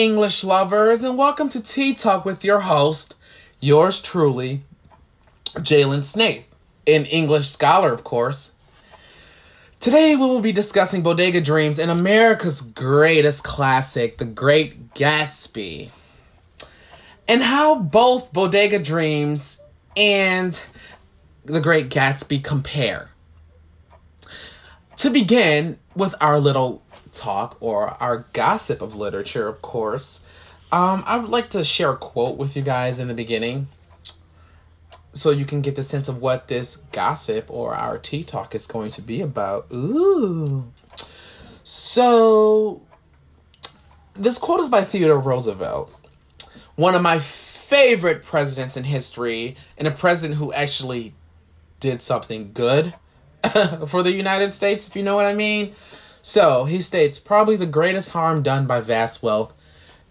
English lovers, and welcome to Tea Talk with your host, yours truly, Jalen Snape, an English scholar, of course. Today we will be discussing Bodega Dreams and America's greatest classic, The Great Gatsby, and how both Bodega Dreams and The Great Gatsby compare. To begin with our little talk or our gossip of literature, of course, um, I would like to share a quote with you guys in the beginning so you can get the sense of what this gossip or our tea talk is going to be about. Ooh. So, this quote is by Theodore Roosevelt, one of my favorite presidents in history, and a president who actually did something good for the United States, if you know what I mean. So he states probably the greatest harm done by vast wealth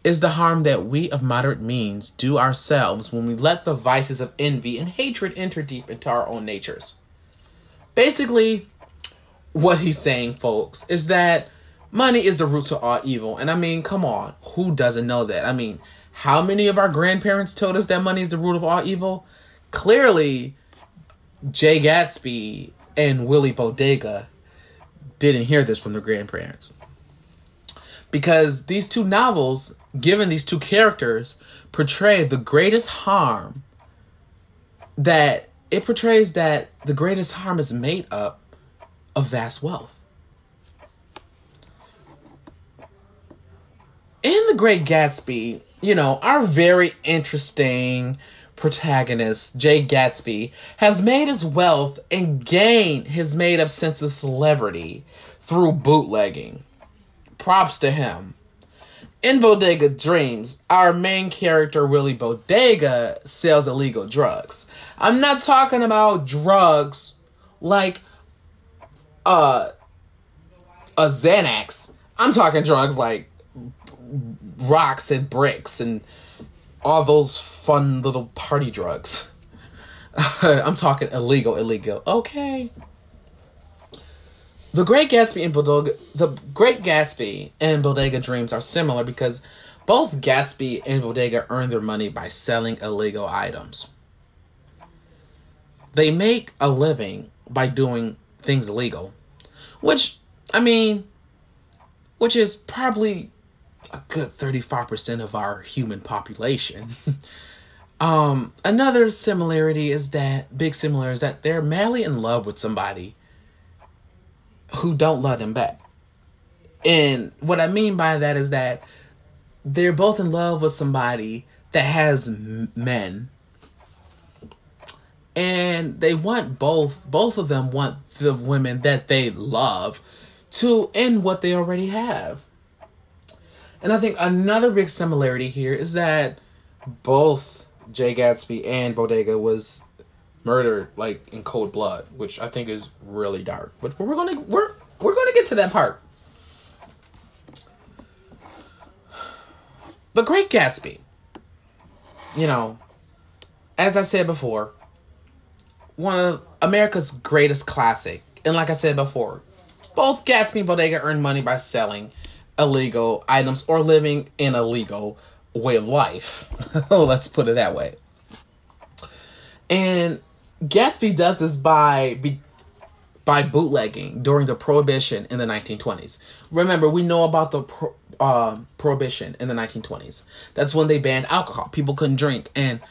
is the harm that we of moderate means do ourselves when we let the vices of envy and hatred enter deep into our own natures. Basically, what he's saying, folks, is that money is the root to all evil. And I mean, come on, who doesn't know that? I mean, how many of our grandparents told us that money is the root of all evil? Clearly, Jay Gatsby and Willie Bodega didn't hear this from their grandparents. Because these two novels, given these two characters, portray the greatest harm that it portrays that the greatest harm is made up of vast wealth. In The Great Gatsby, you know, our very interesting protagonist, Jay Gatsby, has made his wealth and gained his made up sense of celebrity through bootlegging. Props to him. In Bodega Dreams, our main character, Willie Bodega, sells illegal drugs. I'm not talking about drugs like uh, a Xanax. I'm talking drugs like rocks and bricks and all those fun little party drugs. I'm talking illegal, illegal. Okay. The Great Gatsby and Bodega, the Great Gatsby and Bodega Dreams are similar because both Gatsby and Bodega earn their money by selling illegal items. They make a living by doing things illegal, which I mean, which is probably a good 35% of our human population. um, another similarity is that, big similar is that they're madly in love with somebody who don't love them back. And what I mean by that is that they're both in love with somebody that has men. And they want both, both of them want the women that they love to end what they already have. And I think another big similarity here is that both Jay Gatsby and Bodega was murdered like in cold blood, which I think is really dark. But we're gonna we're we're gonna get to that part. The Great Gatsby. You know, as I said before, one of America's greatest classic. And like I said before, both Gatsby and Bodega earned money by selling illegal items or living in a legal way of life. Let's put it that way. And Gatsby does this by by bootlegging during the prohibition in the 1920s. Remember, we know about the pro, uh, prohibition in the 1920s. That's when they banned alcohol. People couldn't drink and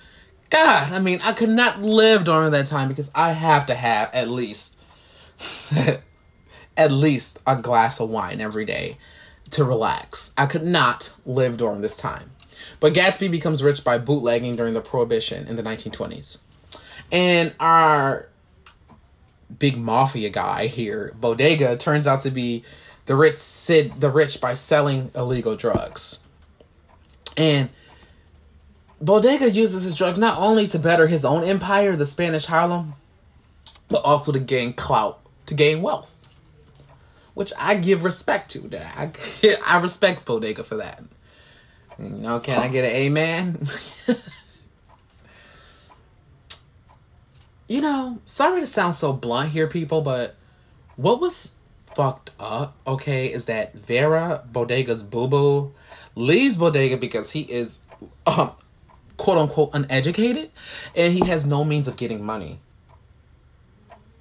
God, I mean, I could not live during that time because I have to have at least at least a glass of wine every day to relax. I could not live during this time. But Gatsby becomes rich by bootlegging during the Prohibition in the 1920s. And our big mafia guy here, Bodega, turns out to be the rich Sid the rich by selling illegal drugs. And Bodega uses his drugs not only to better his own empire, the Spanish Harlem, but also to gain clout, to gain wealth which I give respect to. That I, I respect Bodega for that. You know, can I get an amen? you know, sorry to sound so blunt here, people, but what was fucked up, okay, is that Vera, Bodega's boo boo, leaves Bodega because he is, um, quote unquote, uneducated and he has no means of getting money.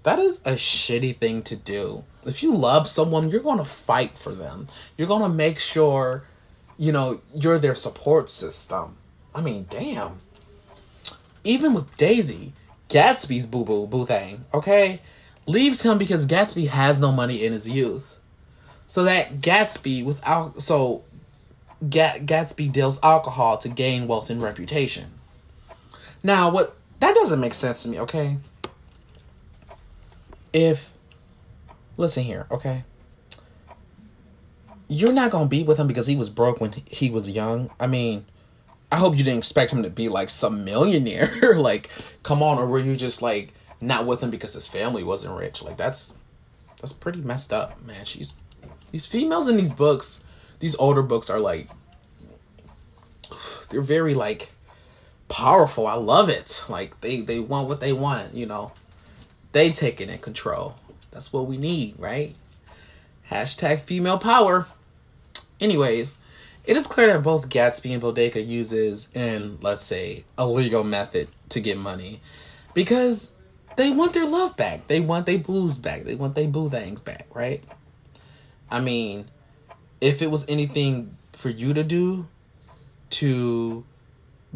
That is a shitty thing to do. If you love someone, you're going to fight for them. You're going to make sure, you know, you're their support system. I mean, damn. Even with Daisy, Gatsby's boo boo boo thing, okay? Leaves him because Gatsby has no money in his youth. So that Gatsby without so Gat, Gatsby deals alcohol to gain wealth and reputation. Now, what that doesn't make sense to me, okay? If listen here, okay? You're not gonna be with him because he was broke when he was young. I mean, I hope you didn't expect him to be like some millionaire. like, come on, or were you just like not with him because his family wasn't rich? Like that's that's pretty messed up, man. She's these females in these books these older books are like they're very like powerful. I love it. Like they they want what they want, you know. They take it in control. That's what we need, right? Hashtag female power. Anyways, it is clear that both Gatsby and Bodega uses in, let's say, a legal method to get money. Because they want their love back. They want their booze back. They want their boo things back, right? I mean, if it was anything for you to do to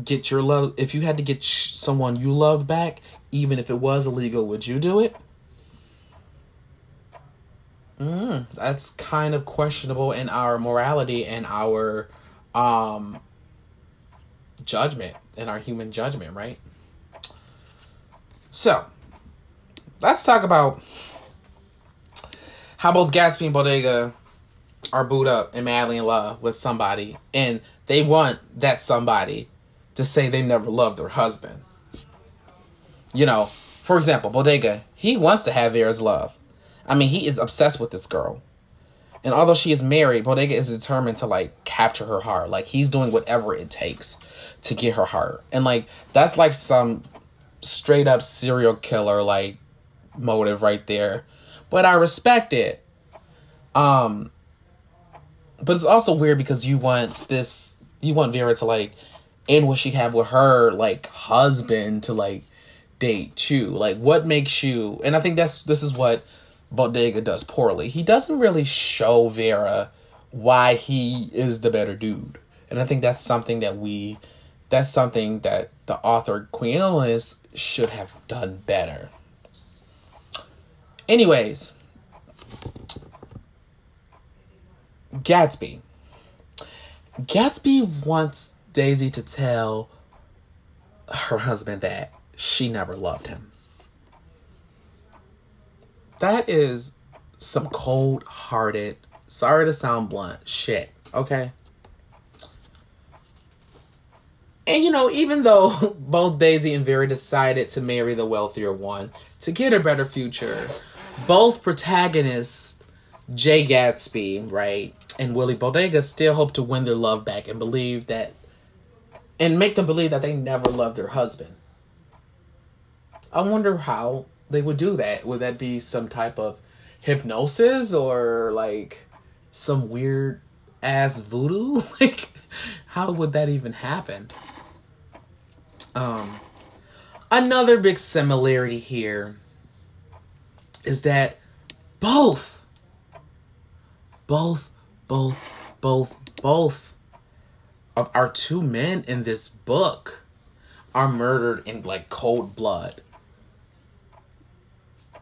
get your love if you had to get someone you loved back even if it was illegal would you do it? Mm, that's kind of questionable in our morality and our um judgment and our human judgment right? So let's talk about how both gatsby and bodega are booed up and madly in love with somebody, and they want that somebody to say they never loved their husband. You know, for example, Bodega, he wants to have Vera's love. I mean, he is obsessed with this girl. And although she is married, Bodega is determined to like capture her heart. Like he's doing whatever it takes to get her heart. And like that's like some straight up serial killer like motive right there. But I respect it. Um but it's also weird because you want this you want Vera to like end what she have with her like husband to like date too. Like what makes you and I think that's this is what Bodega does poorly. He doesn't really show Vera why he is the better dude. And I think that's something that we that's something that the author Ellis should have done better. Anyways, Gatsby. Gatsby wants Daisy to tell her husband that she never loved him. That is some cold hearted, sorry to sound blunt, shit, okay? And you know, even though both Daisy and Vera decided to marry the wealthier one to get a better future, both protagonists, Jay Gatsby, right, and Willie Bodega still hope to win their love back and believe that and make them believe that they never loved their husband. I wonder how they would do that. Would that be some type of hypnosis or like some weird ass voodoo? like how would that even happen? Um another big similarity here is that both both both, both, both of our two men in this book are murdered in like cold blood.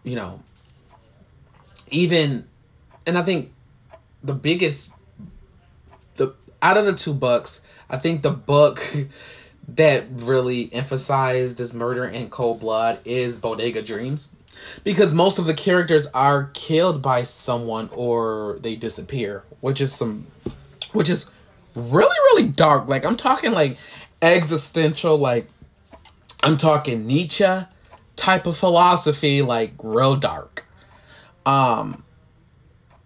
You know, even, and I think the biggest, the out of the two books, I think the book that really emphasized this murder in cold blood is Bodega Dreams because most of the characters are killed by someone or they disappear, which is some, which is really really dark. Like I'm talking like existential, like I'm talking Nietzsche type of philosophy, like real dark. Um,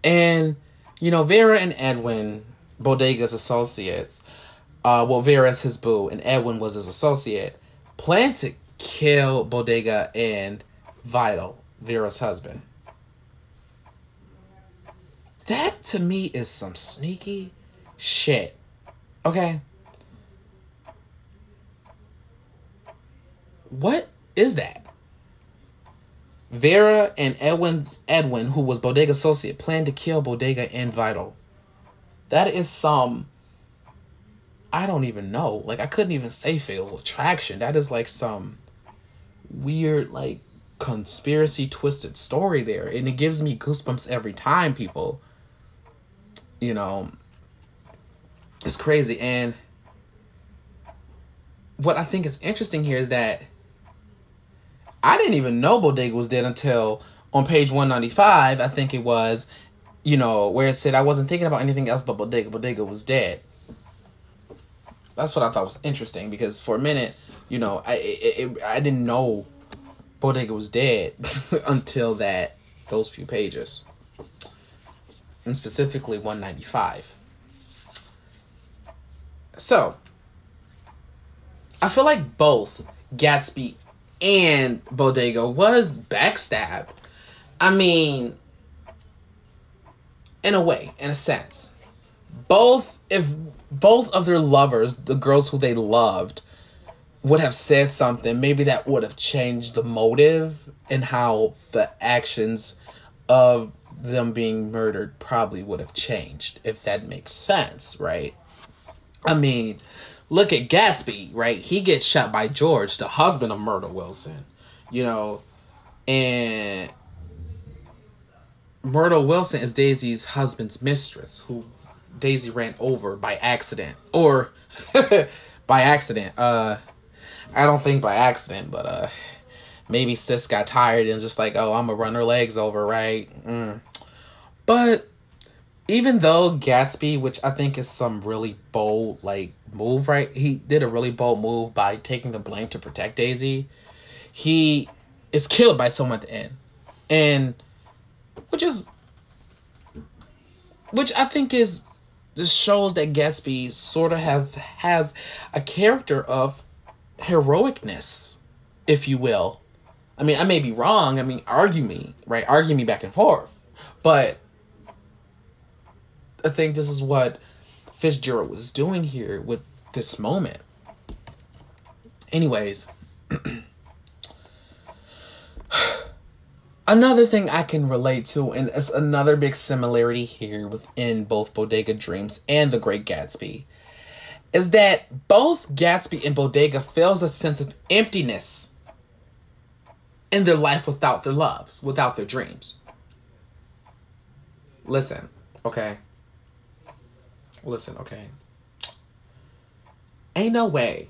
and you know Vera and Edwin, Bodega's associates. Uh, well, Vera's his boo, and Edwin was his associate. Planned to kill Bodega and Vital, Vera's husband. That to me is some sneaky shit. Okay? What is that? Vera and Edwin, Edwin, who was Bodega's associate, planned to kill Bodega and Vital. That is some. I don't even know. Like, I couldn't even say fatal attraction. That is like some weird, like, conspiracy twisted story there. And it gives me goosebumps every time, people. You know, it's crazy. And what I think is interesting here is that I didn't even know Bodega was dead until on page 195, I think it was, you know, where it said I wasn't thinking about anything else but Bodega. Bodega was dead. That's what I thought was interesting because for a minute, you know, I it, it, I didn't know Bodega was dead until that those few pages, and specifically 195. So, I feel like both Gatsby and Bodega was backstabbed. I mean, in a way, in a sense. Both if both of their lovers, the girls who they loved, would have said something, maybe that would have changed the motive and how the actions of them being murdered probably would have changed, if that makes sense, right? I mean, look at Gatsby, right? He gets shot by George, the husband of Myrtle Wilson, you know, and Myrtle Wilson is Daisy's husband's mistress, who Daisy ran over by accident, or by accident. Uh, I don't think by accident, but uh, maybe sis got tired and just like, oh, I'm gonna run her legs over, right? Mm. But even though Gatsby, which I think is some really bold like move, right? He did a really bold move by taking the blame to protect Daisy. He is killed by someone at the end, and which is which I think is just shows that Gatsby sort of have has a character of heroicness, if you will. I mean, I may be wrong. I mean, argue me, right? Argue me back and forth, but I think this is what Fitzgerald was doing here with this moment. Anyways, another thing I can relate to, and it's another big similarity here within both Bodega Dreams and The Great Gatsby, is that both Gatsby and Bodega feels a sense of emptiness in their life without their loves, without their dreams. Listen, okay? Listen, okay. Ain't no way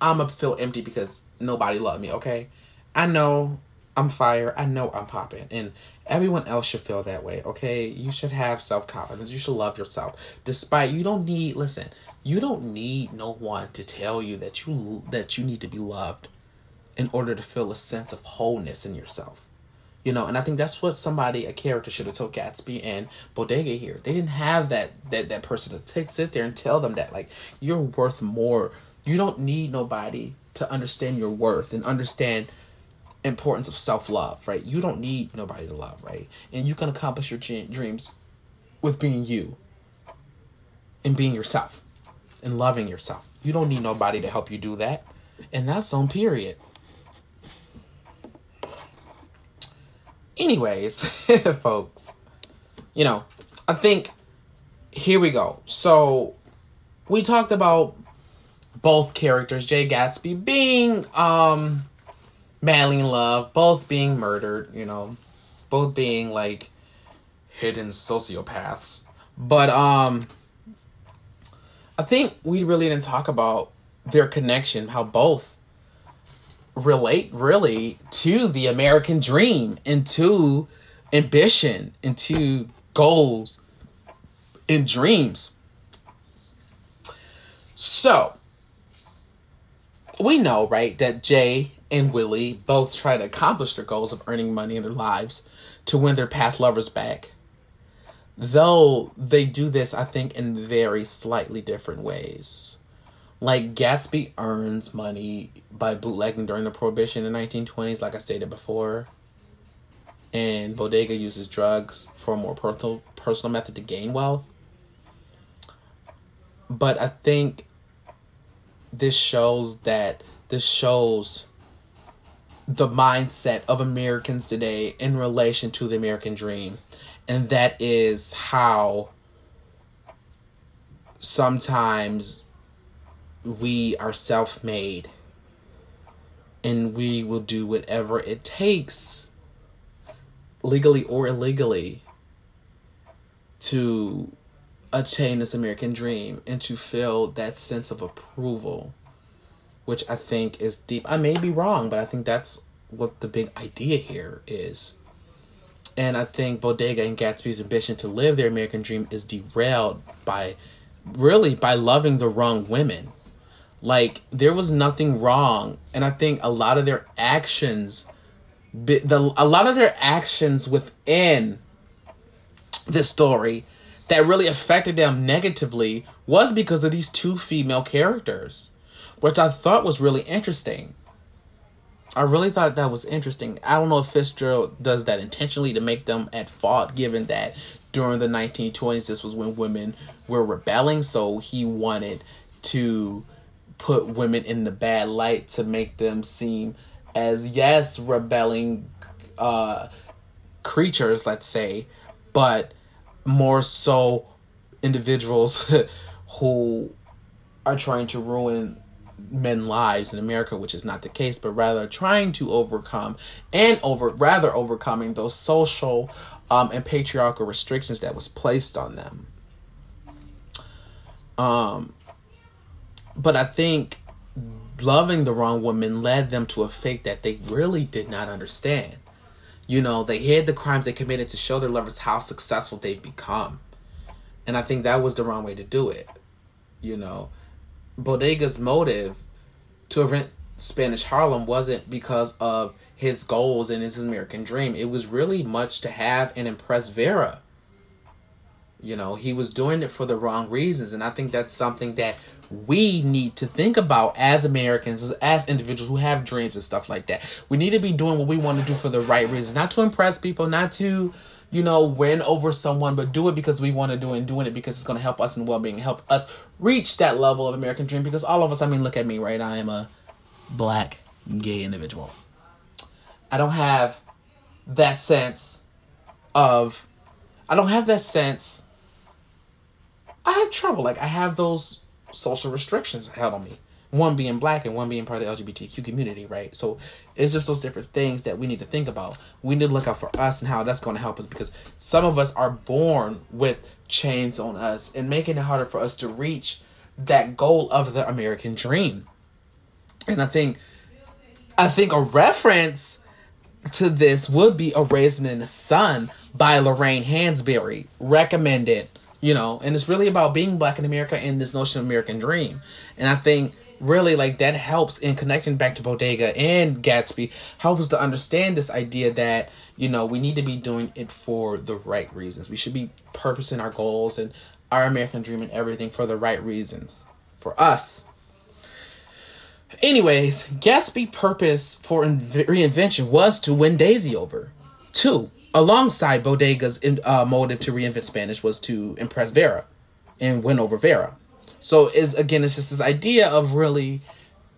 I'ma feel empty because nobody loved me, okay? I know I'm fire. I know I'm popping. And everyone else should feel that way, okay? You should have self confidence. You should love yourself. Despite you don't need listen, you don't need no one to tell you that you that you need to be loved in order to feel a sense of wholeness in yourself. You know, and I think that's what somebody, a character, should have told Gatsby and Bodega here. They didn't have that that that person to take, sit there and tell them that like you're worth more. You don't need nobody to understand your worth and understand importance of self love, right? You don't need nobody to love, right? And you can accomplish your dreams with being you and being yourself and loving yourself. You don't need nobody to help you do that. And that's on period. Anyways, folks, you know, I think here we go. So we talked about both characters, Jay Gatsby being um madly in love, both being murdered, you know, both being like hidden sociopaths. But um I think we really didn't talk about their connection, how both relate really to the American dream and to ambition and to goals and dreams. So, we know, right, that Jay and Willie both try to accomplish their goals of earning money in their lives to win their past lovers back. Though they do this, I think, in very slightly different ways. Like Gatsby earns money by bootlegging during the Prohibition in the 1920s, like I stated before. and Bodega uses drugs for a more personal personal method to gain wealth. But I think this shows that this shows the mindset of Americans today in relation to the American dream. And that is how sometimes we are self made and we will do whatever it takes, legally or illegally, to attain this American dream and to feel that sense of approval, which I think is deep. I may be wrong, but I think that's what the big idea here is. And I think Bodega and Gatsby's ambition to live their American dream is derailed by really by loving the wrong women. Like there was nothing wrong, and I think a lot of their actions, the a lot of their actions within this story that really affected them negatively was because of these two female characters, which I thought was really interesting. I really thought that was interesting. I don't know if Fitzgerald does that intentionally to make them at fault, given that during the 1920s, this was when women were rebelling, so he wanted to put women in the bad light to make them seem as, yes, rebelling uh, creatures, let's say, but more so individuals who are trying to ruin men lives in America, which is not the case, but rather trying to overcome and over rather overcoming those social um, and patriarchal restrictions that was placed on them. Um, but I think loving the wrong woman led them to a fate that they really did not understand. You know, they hid the crimes they committed to show their lovers how successful they've become. And I think that was the wrong way to do it. You know, Bodega's motive to prevent Spanish Harlem wasn't because of his goals and his American dream. It was really much to have and impress Vera. You know, he was doing it for the wrong reasons. And I think that's something that we need to think about as Americans, as individuals who have dreams and stuff like that. We need to be doing what we want to do for the right reasons, not to impress people, not to, you know, win over someone, but do it because we want to do it and doing it because it's going to help us in well being, help us reach that level of American dream. Because all of us, I mean, look at me, right? I am a black gay individual. I don't have that sense of, I don't have that sense. I have trouble. Like, I have those social restrictions held on me. One being black and one being part of the LGBTQ community, right? So it's just those different things that we need to think about. We need to look out for us and how that's going to help us because some of us are born with chains on us and making it harder for us to reach that goal of the American dream. And I think I think a reference to this would be A Raisin in the Sun by Lorraine Hansberry. Recommended you know, and it's really about being black in America and this notion of American dream. And I think really like that helps in connecting back to Bodega and Gatsby helps us to understand this idea that you know we need to be doing it for the right reasons. We should be purposing our goals and our American dream and everything for the right reasons for us. Anyways, Gatsby' purpose for reinvention was to win Daisy over. Two, alongside Bodega's uh, motive to reinvent Spanish was to impress Vera and win over Vera. So is again, it's just this idea of really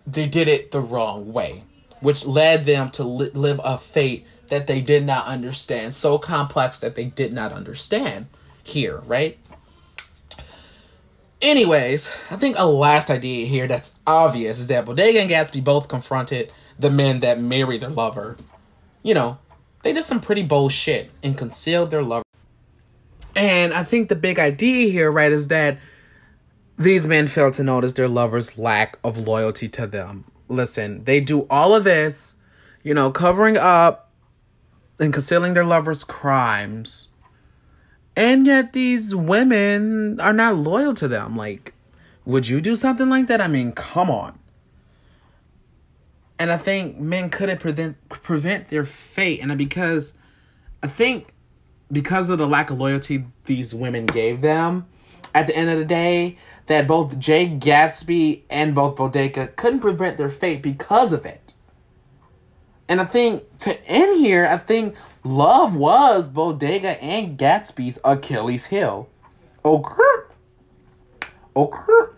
they did it the wrong way, which led them to li- live a fate that they did not understand, so complex that they did not understand here, right? Anyways, I think a last idea here that's obvious is that Bodega and Gatsby both confronted the men that marry their lover. You know, they did some pretty bold shit and concealed their love. And I think the big idea here, right, is that these men fail to notice their lover's lack of loyalty to them. Listen, they do all of this, you know, covering up and concealing their lover's crimes. And yet these women are not loyal to them. Like, would you do something like that? I mean, come on. And I think men couldn't prevent prevent their fate, and because I think because of the lack of loyalty these women gave them, at the end of the day, that both Jay Gatsby and both Bodega couldn't prevent their fate because of it. And I think to end here, I think Love was Bodega and Gatsby's Achilles heel. Okay. Okay.